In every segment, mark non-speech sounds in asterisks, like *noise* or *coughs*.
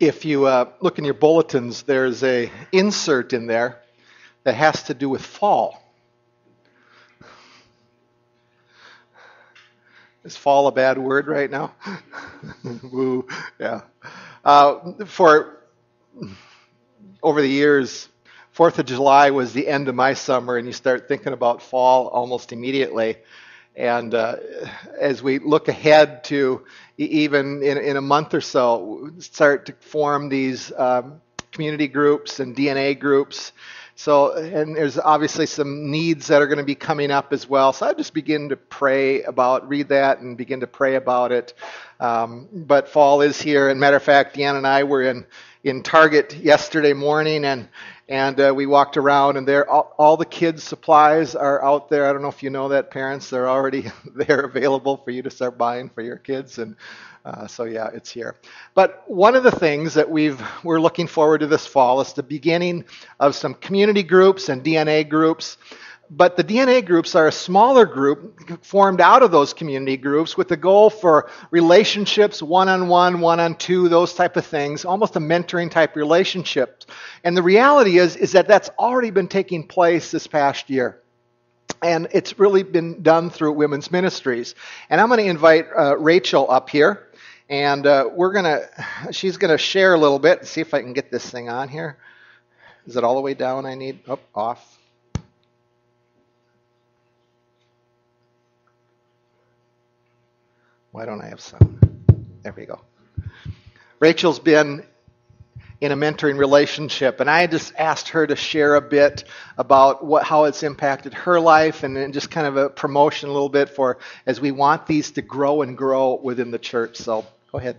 if you uh, look in your bulletins, there's a insert in there that has to do with fall. Is fall a bad word right now? *laughs* Woo, yeah. Uh, for over the years, Fourth of July was the end of my summer, and you start thinking about fall almost immediately. And uh, as we look ahead to even in, in, a month or so, start to form these um, community groups and DNA groups. So, and there's obviously some needs that are going to be coming up as well. So I just begin to pray about, read that and begin to pray about it. Um, but fall is here. And matter of fact, Deanna and I were in, in Target yesterday morning and and uh, we walked around and there all, all, the kids supplies are out there. I don't know if you know that parents they're already *laughs* they're available for you to start buying for your kids and uh, so yeah it's here. But one of the things that we've we're looking forward to this fall is the beginning of some community groups and dna groups but the DNA groups are a smaller group formed out of those community groups with the goal for relationships, one on one, one on two, those type of things, almost a mentoring type relationship. And the reality is, is that that's already been taking place this past year. And it's really been done through women's ministries. And I'm going to invite uh, Rachel up here. And uh, we're going to, she's going to share a little bit. See if I can get this thing on here. Is it all the way down I need? Oh, off. Why don't I have some? There we go. Rachel's been in a mentoring relationship, and I just asked her to share a bit about what, how it's impacted her life, and, and just kind of a promotion a little bit for as we want these to grow and grow within the church. So go ahead.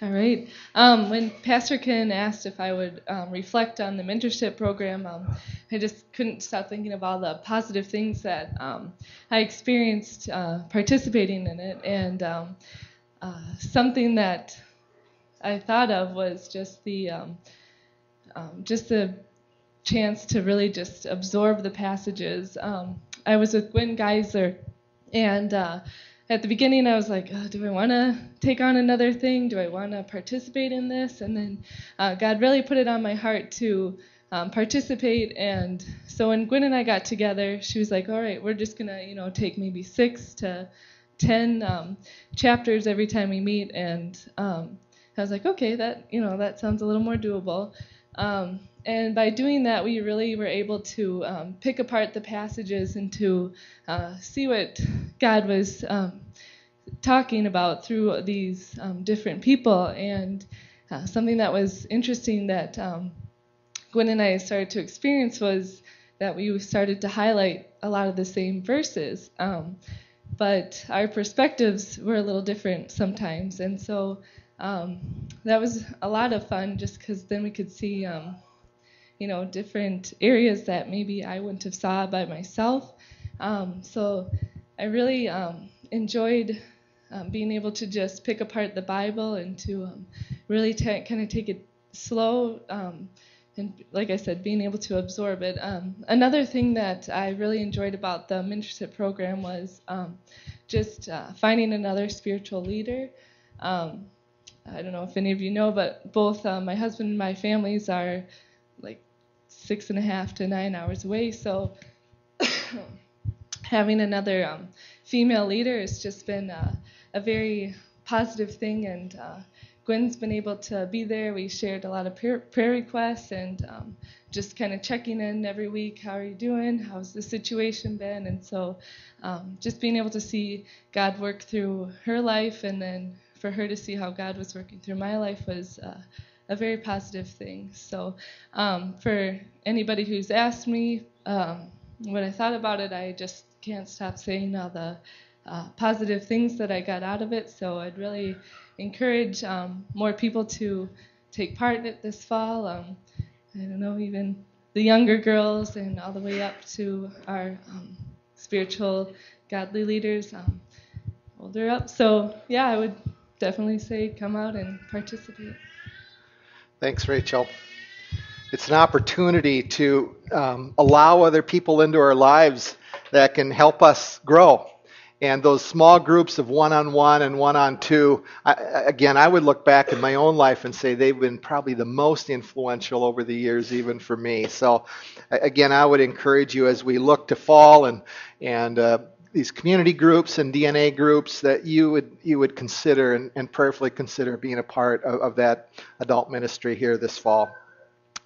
All right. Um, when Pastor Ken asked if I would um, reflect on the mentorship program, um, I just couldn't stop thinking of all the positive things that um, I experienced uh, participating in it. And um, uh, something that I thought of was just the um, just the chance to really just absorb the passages. I was with Gwen Geisler, and uh, at the beginning I was like, oh, do I want to take on another thing? Do I want to participate in this? And then uh, God really put it on my heart to um, participate. And so when Gwen and I got together, she was like, all right, we're just gonna, you know, take maybe six to ten um, chapters every time we meet. And um, I was like, okay, that, you know, that sounds a little more doable. And by doing that, we really were able to um, pick apart the passages and to uh, see what God was um, talking about through these um, different people. And uh, something that was interesting that um, Gwen and I started to experience was that we started to highlight a lot of the same verses. Um, but our perspectives were a little different sometimes. And so um, that was a lot of fun just because then we could see you know, different areas that maybe I wouldn't have saw by myself. Um, so I really um, enjoyed um, being able to just pick apart the Bible and to um, really kind of take it slow. Um, and like I said, being able to absorb it. Um, another thing that I really enjoyed about the mentorship program was just uh, finding another spiritual leader. I don't know if any of you know, but both uh, my husband and my families are like six and a half to nine hours away. So *coughs* having another um, female leader has just been uh, a very positive thing. And uh, Gwen's been able to be there. We shared a lot of prayer, requests and um, just kind of checking in every week. How are you doing? How's the situation been? And so um, just being able to see God work through her life and then for her to see how God was working through my life was uh, a very positive thing. So, um, for anybody who's asked me um, what I thought about it, I just can't stop saying all the uh, positive things that I got out of it. So, I'd really encourage um, more people to take part in it this fall. Um, I don't know, even the younger girls and all the way up to our um, spiritual, godly leaders um, older up. So, yeah, I would definitely say come out and participate. Thanks, Rachel. It's an opportunity to um, allow other people into our lives that can help us grow. And those small groups of one on one and one on two, again, I would look back in my own life and say they've been probably the most influential over the years, even for me. So, again, I would encourage you as we look to fall and, and uh, these community groups and DNA groups that you would you would consider and, and prayerfully consider being a part of, of, that adult ministry here this fall.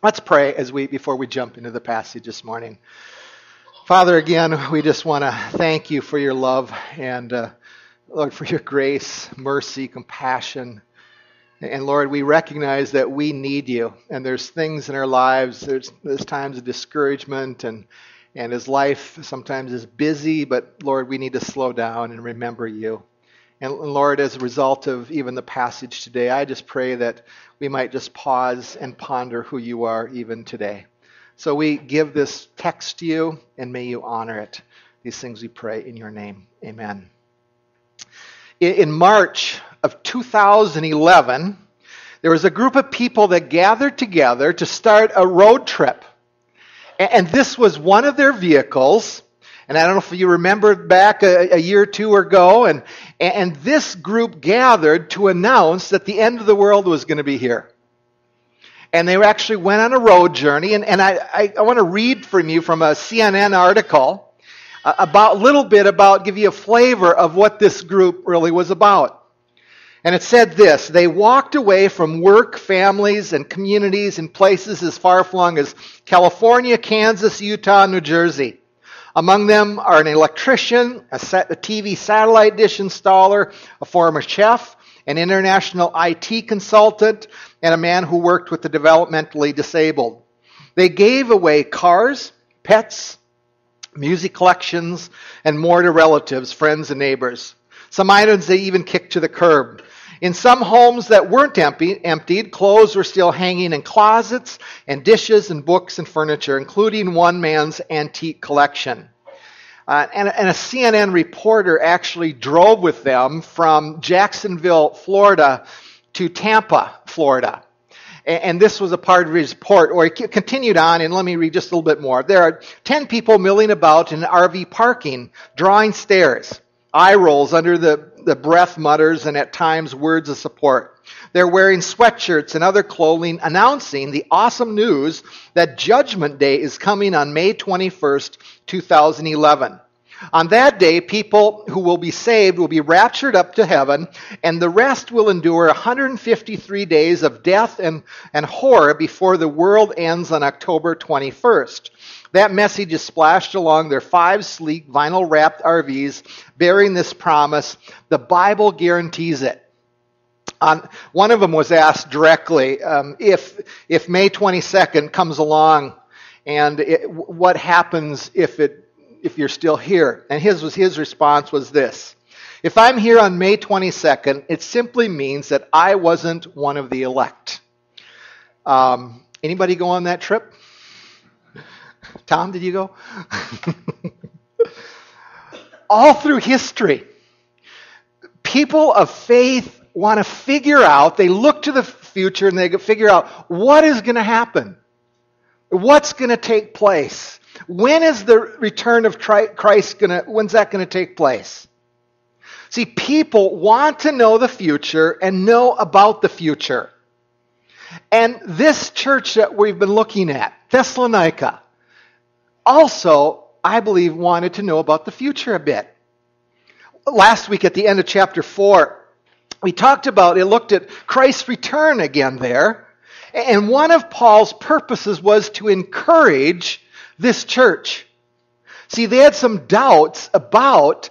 Let's pray as we before we jump into the passage this morning. Father, again, we just want to thank you for your love and uh, Lord for your grace, mercy, compassion. And Lord, we recognize that we need you, and there's things in our lives. There's there's times of discouragement and and his life sometimes is busy, but Lord, we need to slow down and remember you. And Lord, as a result of even the passage today, I just pray that we might just pause and ponder who you are even today. So we give this text to you, and may you honor it. These things we pray in your name. Amen. In March of 2011, there was a group of people that gathered together to start a road trip. And this was one of their vehicles. And I don't know if you remember back a, a, year or two ago, and, and this group gathered to announce that the end of the world was going to be here. And they actually went on a road journey. And, and I, I, I want to read from you from a CNN article uh, about a little bit about, give you a flavor of what this group really was about. And it said this They walked away from work, families, and communities in places as far flung as California, Kansas, Utah, New Jersey. Among them are an electrician, a, TV satellite dish installer, a former chef, an international IT consultant, and a man who worked with the developmentally disabled. They gave away cars, pets, music collections, and more to relatives, friends, and neighbors. Some items they even kicked to the curb. In some homes that weren't empty, emptied, clothes were still hanging in closets, and dishes and books and furniture, including one man's antique collection. Uh, and, and, a CNN reporter actually drove with them from Jacksonville, Florida, to Tampa, Florida. And, and this was a part of his report, or he continued on, and let me read just a little bit more. There are 10 people milling about in RV parking, drawing stares, eye rolls under the the breath mutters and at times words of support. They're wearing sweatshirts and other clothing announcing the awesome news that Judgment Day is coming on May 21st, 2011. On that day, people who will be saved will be raptured up to heaven, and the rest will endure 153 days of death and, and horror before the world ends on October 21st. That message is splashed along their five sleek vinyl wrapped RVs bearing this promise. The Bible guarantees it. On, one of them was asked directly um, if, if May 22nd comes along and it, what happens if, it, if you're still here. And his, was, his response was this. If I'm here on May 22nd, it simply means that I wasn't one of the elect. Um, anybody go on that trip? Tom, did you go? *laughs* All through history, people of faith want to figure out, they look to the future and they figure out what is going to happen. What's going to take place? When is the return of Christ going to, when's that going to take place? See, people want to know the future and know about the future. And this church that we've been looking at, Thessalonica, also, I believe, wanted to know about the future a bit. Last week at the end of chapter 4, we talked about, it looked at Christ's return again there. And one of Paul's purposes was to encourage this church. See, they had some doubts about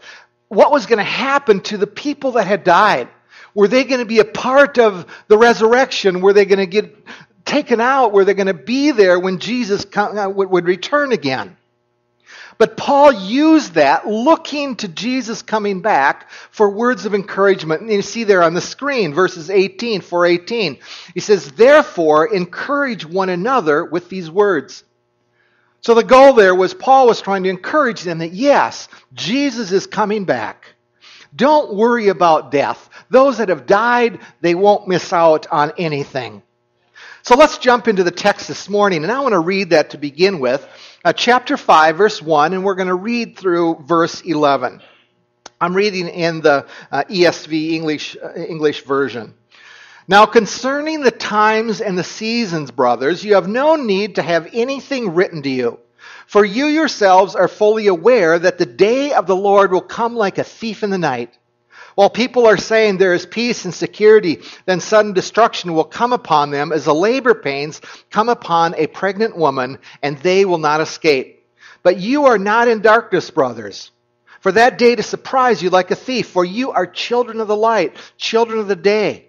what was going to happen to the people that had died. Were they going to be a part of the resurrection? Were they going to get taken out where they're going to be there when Jesus uh, would return again. But Paul used that looking to Jesus coming back for words of encouragement. And you see there on the screen, verses 18, 418. He says, Therefore, encourage one another with these words. So the goal there was Paul was trying to encourage them that yes, Jesus is coming back. Don't worry about death. Those that have died, they won't miss out on anything. So let's jump into the text this morning, and I want to read that to begin with. Uh, chapter 5, verse 1, and we're going to read through verse 11. I'm reading in the uh, ESV English, uh, English version. Now, concerning the times and the seasons, brothers, you have no need to have anything written to you. For you yourselves are fully aware that the day of the Lord will come like a thief in the night. While people are saying there is peace and security, then sudden destruction will come upon them as the labor pains come upon a pregnant woman, and they will not escape. But you are not in darkness, brothers, for that day to surprise you like a thief, for you are children of the light, children of the day.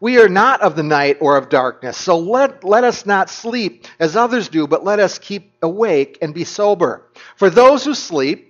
We are not of the night or of darkness, so let, let us not sleep as others do, but let us keep awake and be sober. For those who sleep,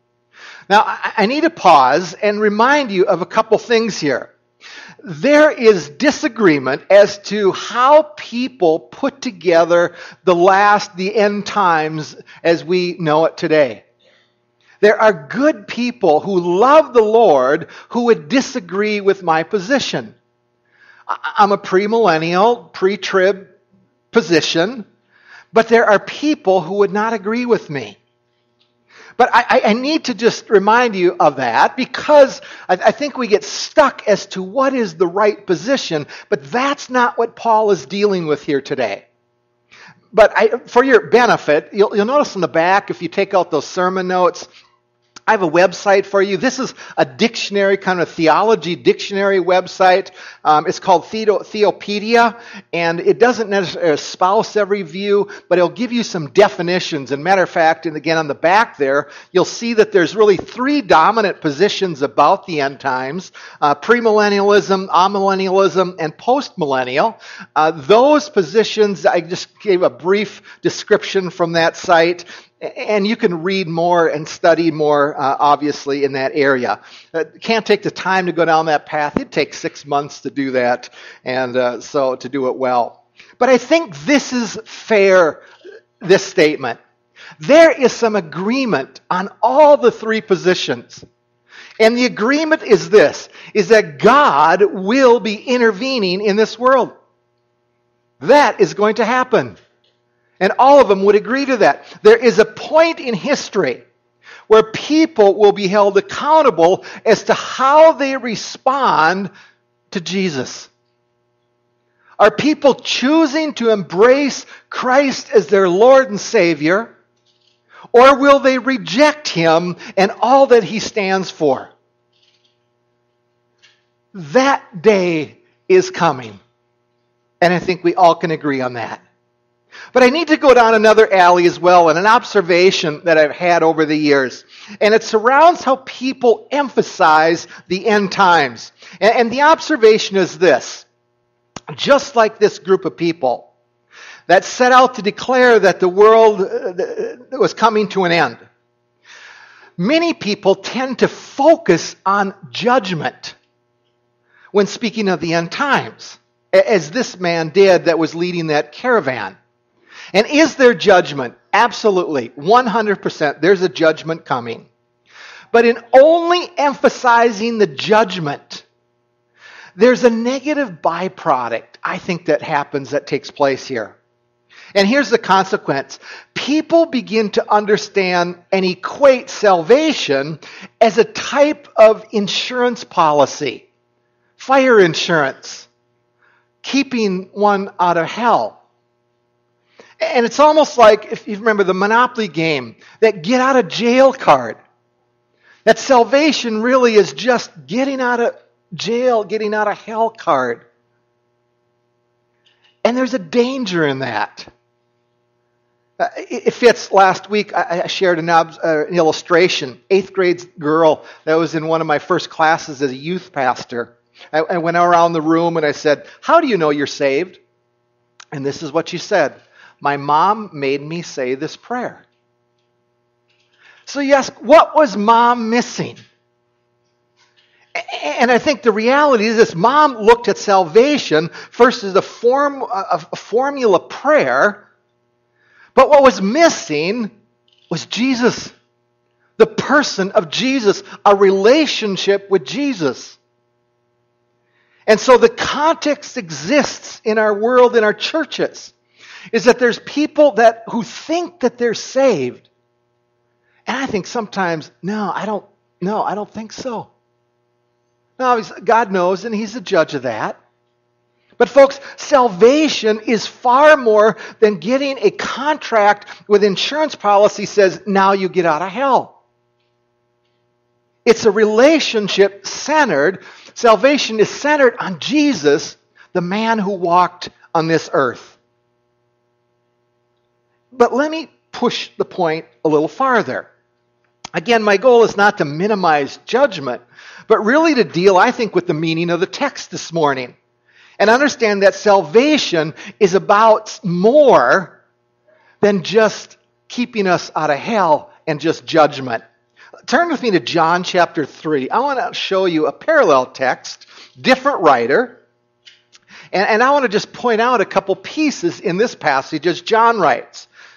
Now, I need to pause and remind you of a couple things here. There is disagreement as to how people put together the last, the end times as we know it today. There are good people who love the Lord who would disagree with my position. I'm a premillennial, pre trib position, but there are people who would not agree with me. But I, I, need to just remind you of that because I, I think we get stuck as to what is the right position, but that's not what Paul is dealing with here today. But I, for your benefit, you'll, you'll notice in the back, if you take out those sermon notes, I have a website for you. This is a dictionary, kind of theology dictionary website. Um, it's called Theopedia, and it doesn't necessarily espouse every view, but it'll give you some definitions. And matter of fact, and again on the back there, you'll see that there's really three dominant positions about the end times: uh, premillennialism, amillennialism, and postmillennial. Uh, those positions, I just gave a brief description from that site and you can read more and study more, uh, obviously, in that area. Uh, can't take the time to go down that path. It takes six months to do that, and uh, so to do it well. But I think this is fair, this statement. There is some agreement on all the three positions. And the agreement is this, is that God will be intervening in this world. That is going to happen. And all of them would agree to that. There is a point in history where people will be held accountable as to how they respond to Jesus. Are people choosing to embrace Christ as their Lord and Savior? Or will they reject Him and all that He stands for? That day is coming. And I think we all can agree on that. But I need to go down another alley as well, and an observation that I've had over the years. And it surrounds how people emphasize the end times. And, and the observation is this just like this group of people that set out to declare that the world uh, was coming to an end, many people tend to focus on judgment when speaking of the end times, as this man did that was leading that caravan. And is there judgment? Absolutely. 100%. There's a judgment coming. But in only emphasizing the judgment, there's a negative byproduct, I think, that happens, that takes place here. And here's the consequence people begin to understand and equate salvation as a type of insurance policy, fire insurance, keeping one out of hell. And it's almost like, if you remember the Monopoly game, that get out of jail card. That salvation really is just getting out of jail, getting out of hell card. And there's a danger in that. Uh, it fits. Last week, I shared an, uh, an, illustration. Eighth grade girl that was in one of my first classes as a youth pastor. I, I went around the room and I said, How do you know you're saved? And this is what she said my mom made me say this prayer. So ask, what was mom missing? And I think the reality is this mom looked at salvation first as a, form, uh, a formula prayer, but what was missing was Jesus, the person of Jesus, a relationship with Jesus. And so the context exists in our world, in our churches, is that there's people that who think that they're saved. And I think sometimes, no, I don't, no, I don't think so. No, God knows, and He's the judge of that. But, folks, salvation is far more than getting a contract with insurance policy says, now you get out of hell. It's a relationship centered Salvation is centered on Jesus, the man who walked on this earth. But let me push the point a little farther. Again, my goal is not to minimize judgment, but really to deal, I think, with the meaning of the text this morning. And understand that salvation is about more than just keeping us out of hell and just judgment turn with me to John chapter 3. I want to show you a parallel text, different writer. And, and I want to just point out a couple pieces in this passage as John writes.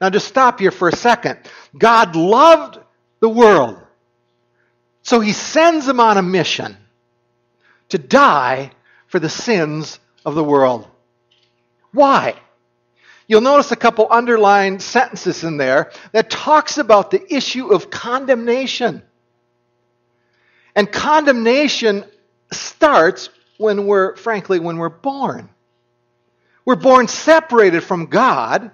Now, just stop here for a second. God loved the world, so he sends him on a mission to die for the sins of the world. Why? You'll notice a couple underlined sentences in there that talks about the issue of condemnation. And condemnation starts when we're, frankly, when we're born. We're born separated from God.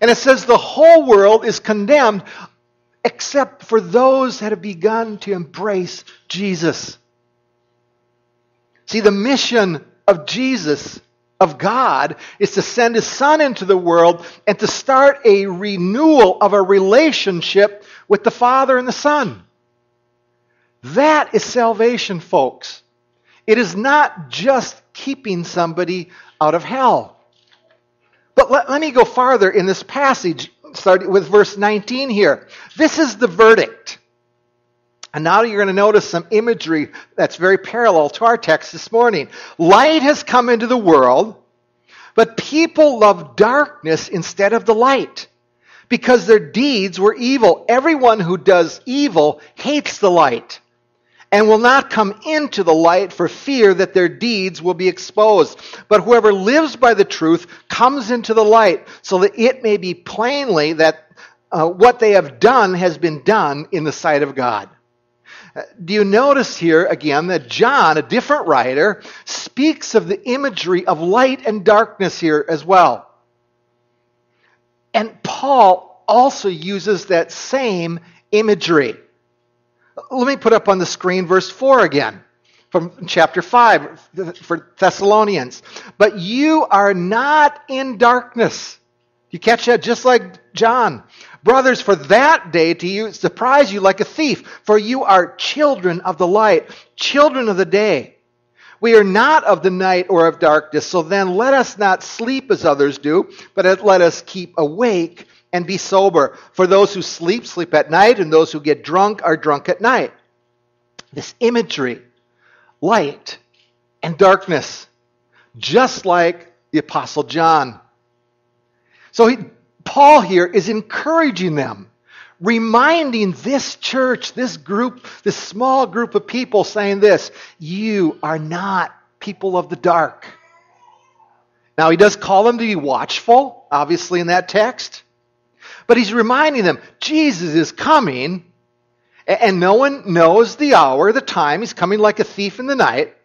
And it says the whole world is condemned except for those that have begun to embrace Jesus. See, the mission of Jesus, of God, is to send his son into the world and to start a renewal of a relationship with the Father and the Son. That is salvation, folks. It is not just keeping somebody out of hell. Let, let me go farther in this passage, starting with verse 19 here. This is the verdict. And now you're going to notice some imagery that's very parallel to our text this morning. Light has come into the world, but people love darkness instead of the light because their deeds were evil. Everyone who does evil hates the light and will not come into the light for fear that their deeds will be exposed. But whoever lives by the truth comes into the light so that it may be plainly that uh, what they have done has been done in the sight of God. Uh, do you notice here again that John, a different writer, speaks of the imagery of light and darkness here as well? And Paul also uses that same imagery. Let me put up on the screen verse 4 again from chapter 5 for Thessalonians. But you are not in darkness. You catch that just like John. Brothers, for that day to you surprise you like a thief, for you are children of the light, children of the day. We are not of the night or of darkness, so then let us not sleep as others do, but let us keep awake and be sober. For those who sleep, sleep at night, and those who get drunk are drunk at night. This imagery, light and darkness, just like the Apostle John. So he, Paul here is encouraging them, reminding this church, this group, this small group of people, saying this You are not people of the dark. Now, he does call them to be watchful, obviously, in that text. But he's reminding them Jesus is coming, and no one knows the hour, the time. He's coming like a thief in the night.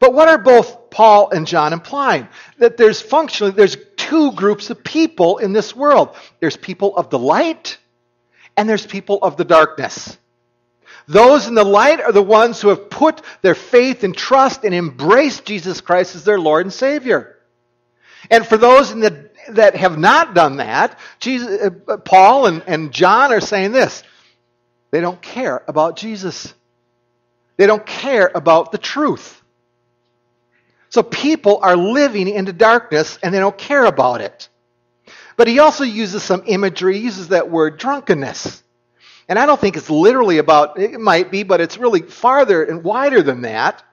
But what are both Paul and John implying? That there's functionally there's two groups of people in this world. There's people of the light and there's people of the darkness. Those in the light are the ones who have put their faith and trust and embraced Jesus Christ as their Lord and Savior. And for those in the, that have not done that, Jesus, uh, Paul and, and John are saying this they don't care about Jesus, they don't care about the truth. So people are living into darkness and they don't care about it. But he also uses some imagery, he uses that word drunkenness. And I don't think it's literally about, it might be, but it's really farther and wider than that.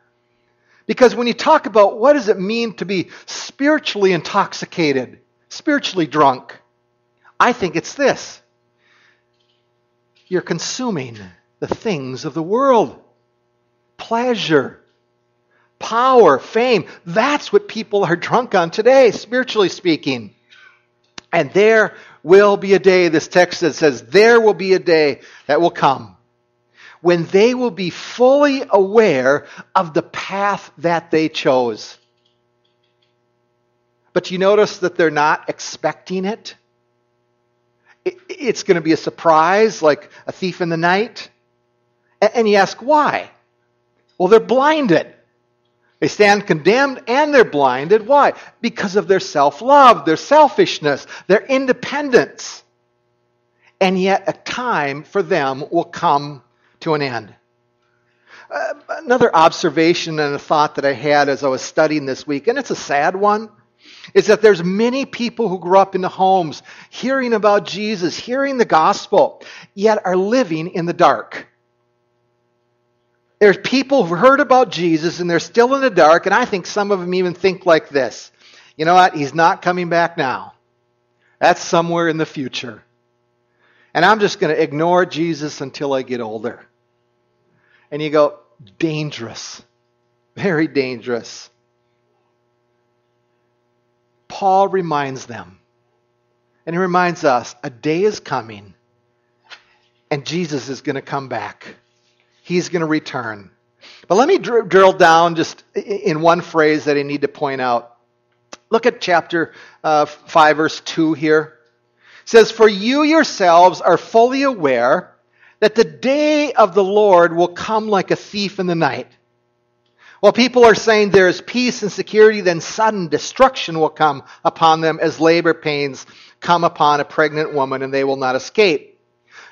Because when you talk about what does it mean to be spiritually intoxicated, spiritually drunk, I think it's this. You're consuming the things of the world. Pleasure, power, fame. That's what people are drunk on today, spiritually speaking. And there will be a day, this text that says, there will be a day that will come when they will be fully aware of the path that they chose. But you notice that they're not expecting it. It's going to be a surprise, like a thief in the night. And you ask why? Well, they're blinded. They stand condemned and they're blinded. Why? Because of their self love, their selfishness, their independence. And yet, a time for them will come to an end. Uh, another observation and a thought that I had as I was studying this week, and it's a sad one, is that there's many people who grew up in the homes hearing about Jesus, hearing the gospel, yet are living in the dark. There's people who've heard about Jesus and they're still in the dark, and I think some of them even think like this you know what? He's not coming back now. That's somewhere in the future. And I'm just going to ignore Jesus until I get older. And you go, dangerous. Very dangerous. Paul reminds them, and he reminds us a day is coming, and Jesus is going to come back. He's going to return. But let me dr- drill down just in one phrase that I need to point out. Look at chapter uh, 5, verse 2 here. It says, For you yourselves are fully aware that the day of the Lord will come like a thief in the night. While people are saying there is peace and security, then sudden destruction will come upon them as labor pains come upon a pregnant woman and they will not escape.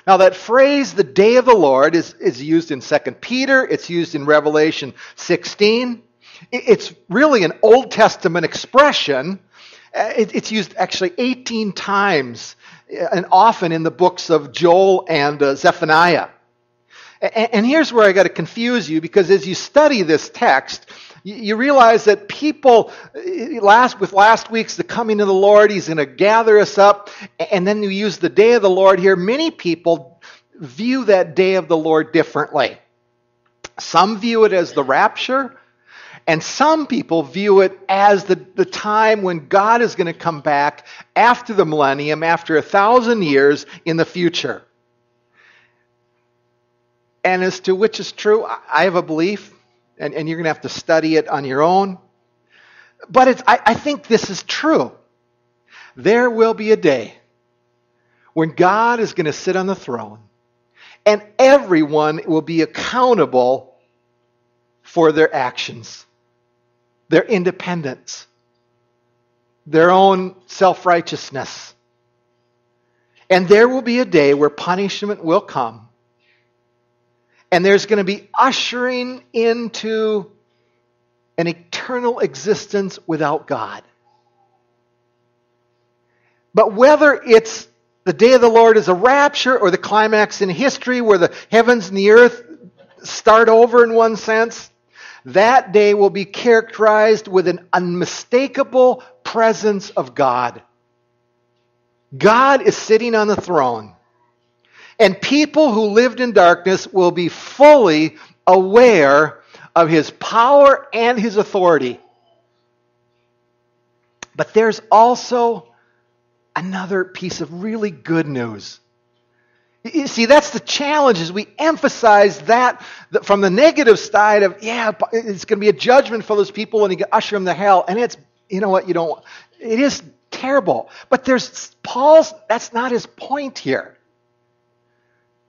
Now, that phrase, the day of the Lord, is, is used in 2 Peter, it's used in Revelation 16. It's really an Old Testament expression. Uh, it's used actually 18 times uh, and often in the books of Joel and uh, Zephaniah. And here's where I got to confuse you because as you study this text, you realize that people, uh, last, with last week's the coming of the Lord, He's going to gather us up, and then you use the day of the Lord here. Many people view that day of the Lord differently. Some view it as the rapture, and some people view it as the, the time when God is going to come back after the millennium, after a thousand years in the future. And as to which is true, I have a belief and, and you're going to have to study it on your own. But I, I think this is true. There will be a day when God is going to sit on the throne and everyone will be accountable for their actions, their independence, their own self righteousness. And there will be a day where punishment will come and there's going to be ushering into an eternal existence without God. But whether it's the day of the Lord is a rapture or the climax in history where the heavens and the earth start over in one sense, that day will be characterized with an unmistakable presence of God. God is sitting on the throne. And people who lived in darkness will be fully aware of his power and his authority. But there's also another piece of really good news. You see, that's the challenge is we emphasize that from the negative side of, yeah, it's going to be a judgment for those people and you can usher them to hell. And it's, you know what, you don't, it is terrible. But there's, Paul's, that's not his point here.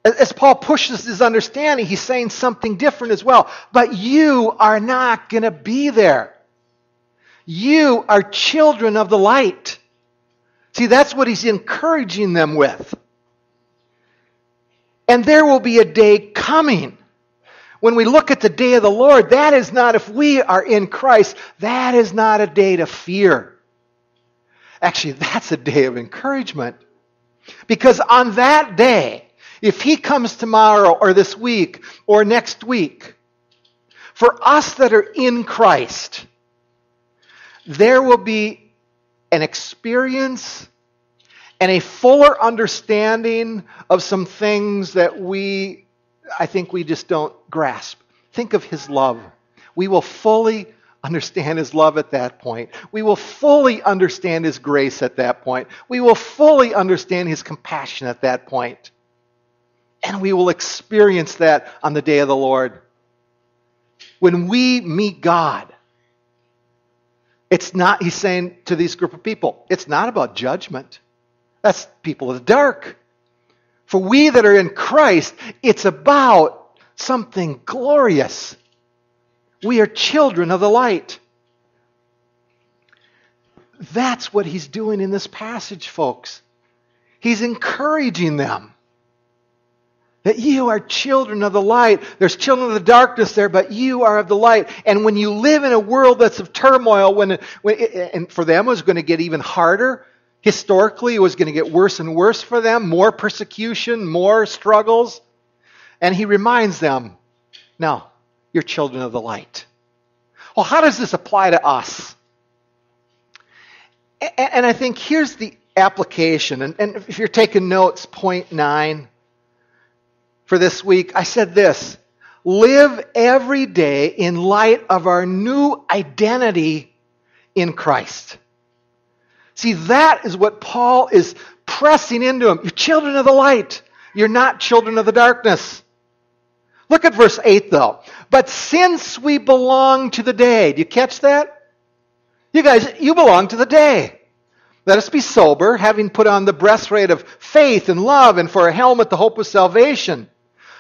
As Paul pushes his understanding, he's saying something different as well. But you are not going to be there. You are children of the light. See, that's what he's encouraging them with. And there will be a day coming when we look at the day of the Lord. That is not, if we are in Christ, that is not a day to fear. Actually, *laughs* that's a day of encouragement. Because on that day, if he comes tomorrow or this week or next week, for us that are in Christ, there will be an experience and a fuller understanding of some things that we, I think, we just don't grasp. Think of his love. We will fully understand his love at that point. We will fully understand his grace at that point. We will fully understand his compassion at that point. And we will experience that on the day of the Lord. When we meet God, it's not, he's saying to these group of people, it's not about judgment. That's people of the dark. For we that are in Christ, it's about something glorious. We are children of the light. That's what he's doing in this passage, folks. He's encouraging them that you are children of the light. There's children of the darkness there, but you are of the light. And when you live in a world that's of turmoil, when, when and for them it was going to get even harder. Historically, it was going to get worse and worse for them. More persecution, more struggles. And he reminds them, "Now, you're children of the light. Well, how does this apply to us? And I think here's the application. And if you're taking notes, point nine for this week, I said this live every day in light of our new identity in Christ. See, that is what Paul is pressing into them. You're children of the light. You're not children of the darkness. Look at verse 8 though. But since we belong to the day, do you catch that? You guys, you belong to the day. Let us be sober, having put on the breastplate of faith and love, and for a helmet the hope of salvation.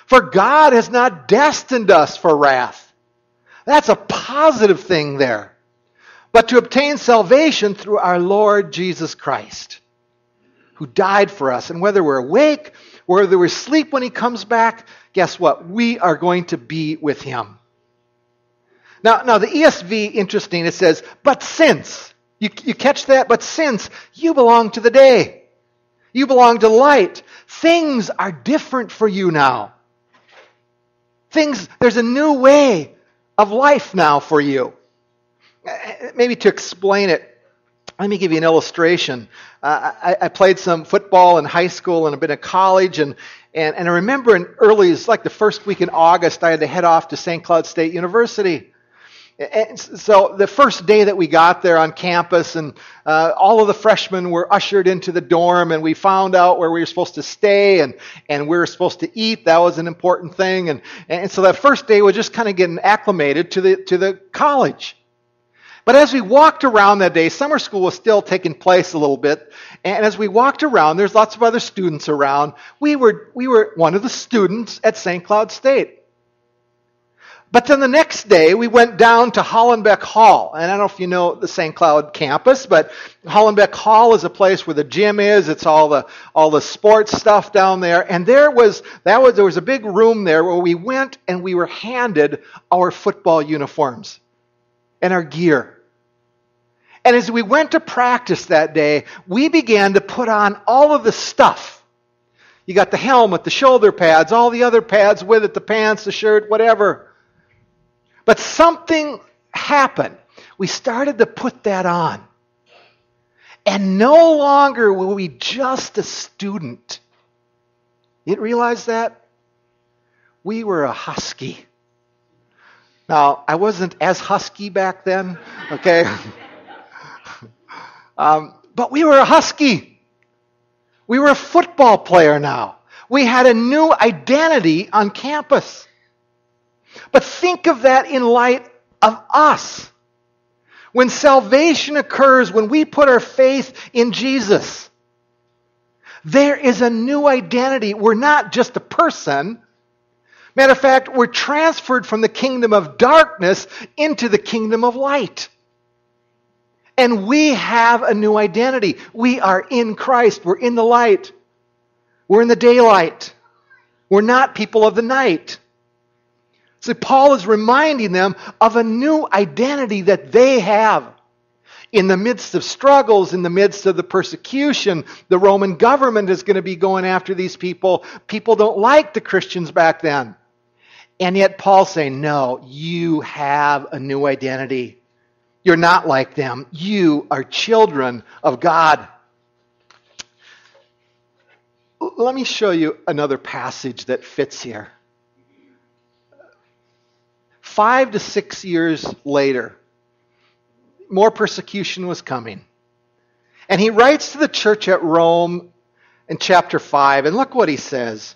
For God has not destined us for wrath. That's a positive thing there. But to obtain salvation through our Lord Jesus Christ, who died for us. And whether we're awake, whether we're asleep when he comes back, guess what? We are going to be with him. Now, now the ESV, interesting, it says, but since. You, you catch that? But since you belong to the day, you belong to light, things are different for you now. Things, there's a new way of life now for you. Maybe to explain it, let me give you an illustration. Uh, I, I, played some football in high school and I've been at college, and, and, and I remember in early, it's like the first week in August, I had to head off to St. Cloud State University. And so the first day that we got there on campus, and uh, all of the freshmen were ushered into the dorm, and we found out where we were supposed to stay, and, and we were supposed to eat. That was an important thing. And, and so that first day was just kind of getting acclimated to the, to the college. But as we walked around that day, summer school was still taking place a little bit. And as we walked around, there's lots of other students around. We were, we were one of the students at St. Cloud State. But then the next day, we went down to Halenbeck Hall. And I don't know if you know the St. Cloud campus, but Halenbeck Hall is a place where the gym is. It's all the, all the sports stuff down there. And there was, that was, there was a big room there where we went and we were handed our football uniforms and our gear. And as we went to practice that day, we began to put on all of the stuff. You got the helmet, the shoulder pads, all the other pads with it, the pants, the shirt, whatever. But something happened. We started to put that on. And no longer were we just a student. You realize that? We were a husky. Now, I wasn't as husky back then, okay? *laughs* um, but we were a husky. We were a football player now. We had a new identity on campus. But think of that in light of us. When salvation occurs, when we put our faith in Jesus, There is a new identity. We're not just a person. Matter of fact, we're transferred from the kingdom of darkness into the kingdom of light. And we have a new identity. We are in Christ. We're in the light. We're in the daylight. We're not people of the night. So Paul is reminding them of a new identity that they have. In the midst of struggles, in the midst of the persecution, the Roman government is going to be going after these people. People don't like the Christians back then. And yet Paul's saying, no, you have a new identity. You're not like them. You are children of God. Let me show you another passage that fits here. Five to six years later, more persecution was coming. And he writes to the church at Rome in chapter 5, and look what he says.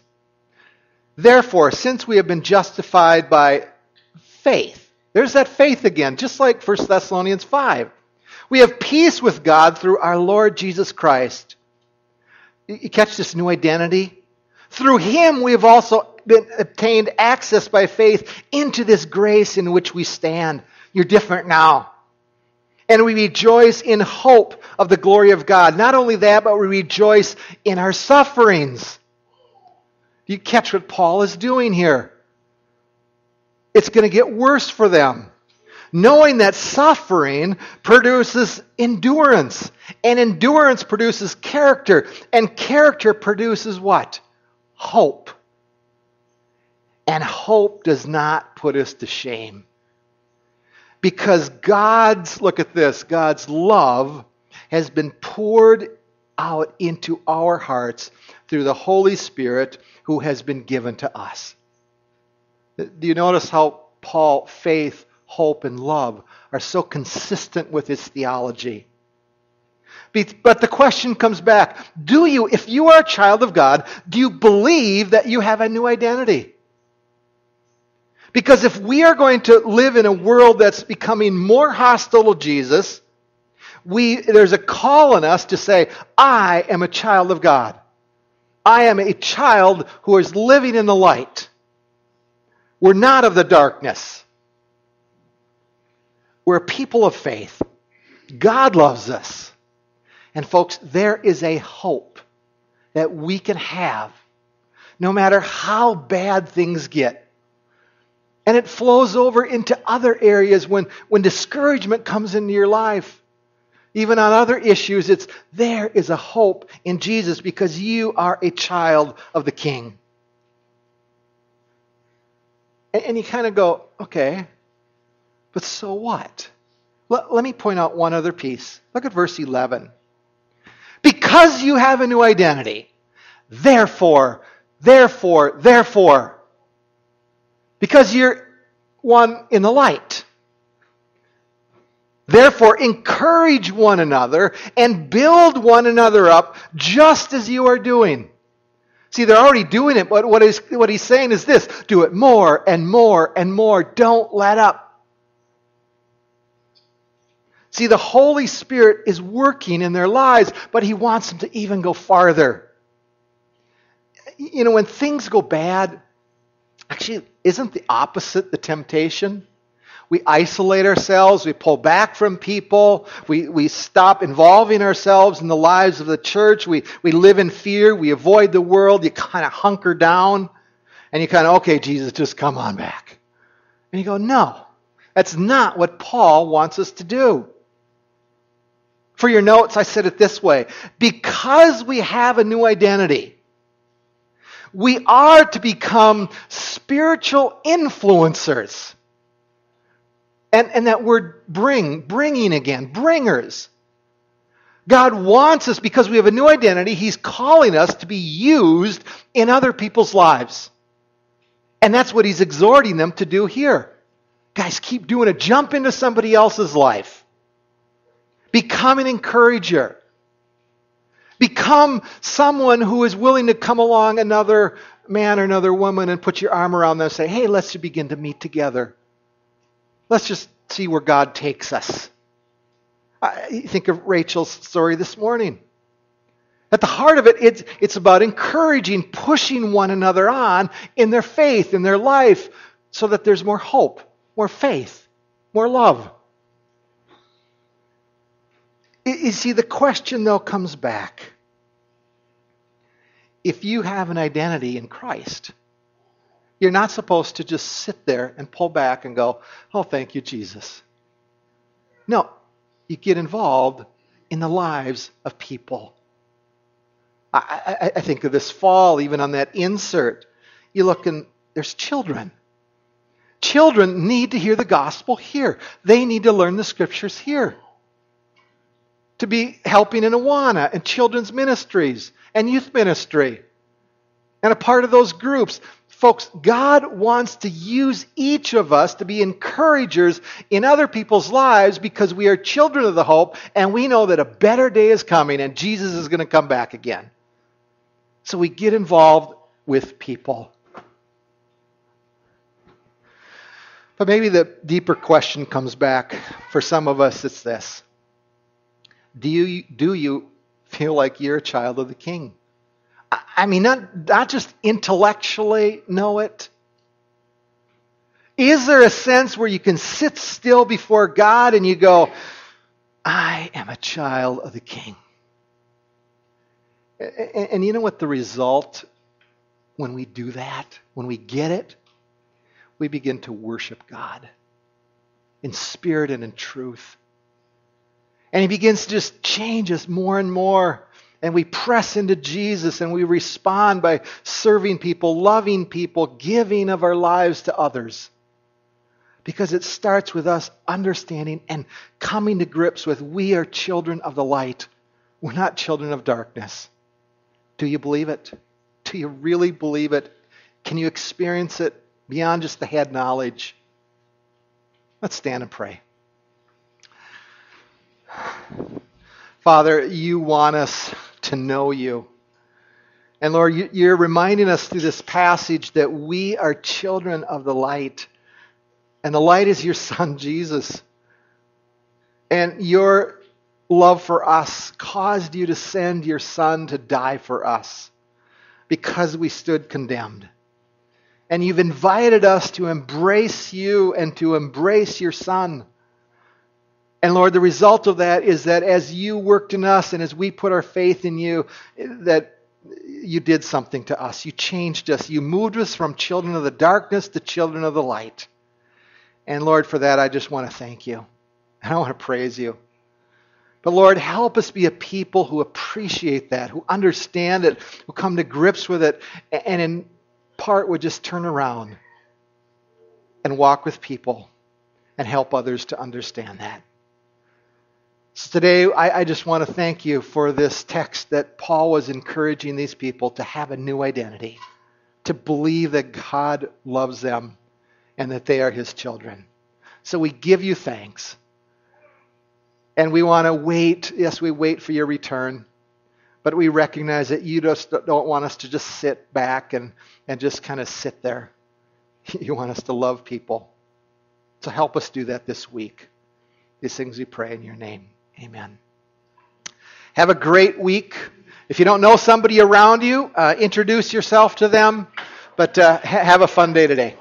Therefore, since we have been justified by faith, there's that faith again, just like 1 Thessalonians 5. We have peace with God through our Lord Jesus Christ. You catch this new identity? Through him we have also been obtained access by faith into this grace in which we stand. You're different now. And we rejoice in hope of the glory of God. Not only that, but we rejoice in our sufferings. You catch what Paul is doing here? It's going to get worse for them. Knowing that suffering produces endurance, and endurance produces character, and character produces what? Hope. And hope does not put us to shame. Because God's, look at this, God's love has been poured out into our hearts through the Holy Spirit who has been given to us. Do you notice how Paul, faith, hope, and love are so consistent with his theology? But the question comes back do you, if you are a child of God, do you believe that you have a new identity? Because if we are going to live in a world that's becoming more hostile to Jesus, we, there's a call on us to say, I am a child of God. I am a child who is living in the light. We're not of the darkness. We're a people of faith. God loves us. And folks, there is a hope that we can have no matter how bad things get. And it flows over into other areas when, when discouragement comes into your life. Even on other issues, it's there is a hope in Jesus because you are a child of the King. And, and you kind of go, okay, but so what? Let, let me point out one other piece. Look at verse 11. Because you have a new identity, therefore, therefore, therefore, because you're one in the light. Therefore, encourage one another and build one another up just as you are doing. See, they're already doing it, but what, is, what he's saying is this do it more and more and more. Don't let up. See, the Holy Spirit is working in their lives, but he wants them to even go farther. You know, when things go bad, actually, isn't the opposite the temptation? We isolate ourselves, we pull back from people, we, we stop involving ourselves in the lives of the church, we, we live in fear, we avoid the world, you kind of hunker down, and you kind of, okay, Jesus, just come on back. And you go, no, that's not what Paul wants us to do. For your notes, I said it this way because we have a new identity, we are to become spiritual influencers. And, and that word bring, bringing again, bringers. God wants us because we have a new identity. He's calling us to be used in other people's lives. And that's what he's exhorting them to do here. Guys, keep doing it. Jump into somebody else's life. Become an encourager. Become someone who is willing to come along another man or another woman and put your arm around them and say, hey, let's just begin to meet together. Let's just see where God takes us. I think of Rachel's story this morning. At the heart of it, it's, it's about encouraging, pushing one another on in their faith, in their life, so that there's more hope, more faith, more love. You see, the question, though, comes back. If you have an identity in Christ, you're not supposed to just sit there and pull back and go, Oh, thank you, Jesus. No, you get involved in the lives of people. I, I, I think of this fall, even on that insert. You look and there's children. Children need to hear the gospel here. They need to learn the scriptures here. To be helping in Awana and children's ministries and youth ministry and a part of those groups. Folks, God wants to use each of us to be encouragers in other people's lives because we are children of the hope and we know that a better day is coming and Jesus is going to come back again. So we get involved with people. But maybe the deeper question comes back for some of us it's this Do you, do you feel like you're a child of the king? I mean, not, not just intellectually know it. Is there a sense where you can sit still before God and you go, I am a child of the king? And, and you know what the result when we do that, when we get it? We begin to worship God in spirit and in truth. And He begins to just change us more and more. And we press into Jesus and we respond by serving people, loving people, giving of our lives to others. Because it starts with us understanding and coming to grips with we are children of the light. We're not children of darkness. Do you believe it? Do you really believe it? Can you experience it beyond just the head knowledge? Let's stand and pray. Father, you want us to know you. And Lord, you're reminding us through this passage that we are children of the light. And the light is your son, *laughs* Jesus. And your love for us caused you to send your Son to die for us because we stood condemned. And you've invited us to embrace you and to embrace your Son. And Lord, the result of that is that as you worked in us and as we put our faith in you, that you did something to us. You changed us. You moved us from children of the darkness to children of the light. And Lord, for that, I just want to thank you. And *laughs* I want to praise you. But Lord, help us be a people who appreciate that, who understand it, who come to grips with it, and in part would just turn around and walk with people and help others to understand that. So today, I, I just want to thank you for this text that Paul was encouraging these people to have a new identity, to believe that God loves them and that they are his children. So we give you thanks. And we want to wait. Yes, we wait for your return. But we recognize that you just don't want us to just sit back and, and just kind of sit there. *laughs* You want us to love people. So help us do that this week. These things we pray in your name. Amen. Have a great week. If you don't know somebody around you, uh, introduce yourself to them. But uh, ha- have a fun day today.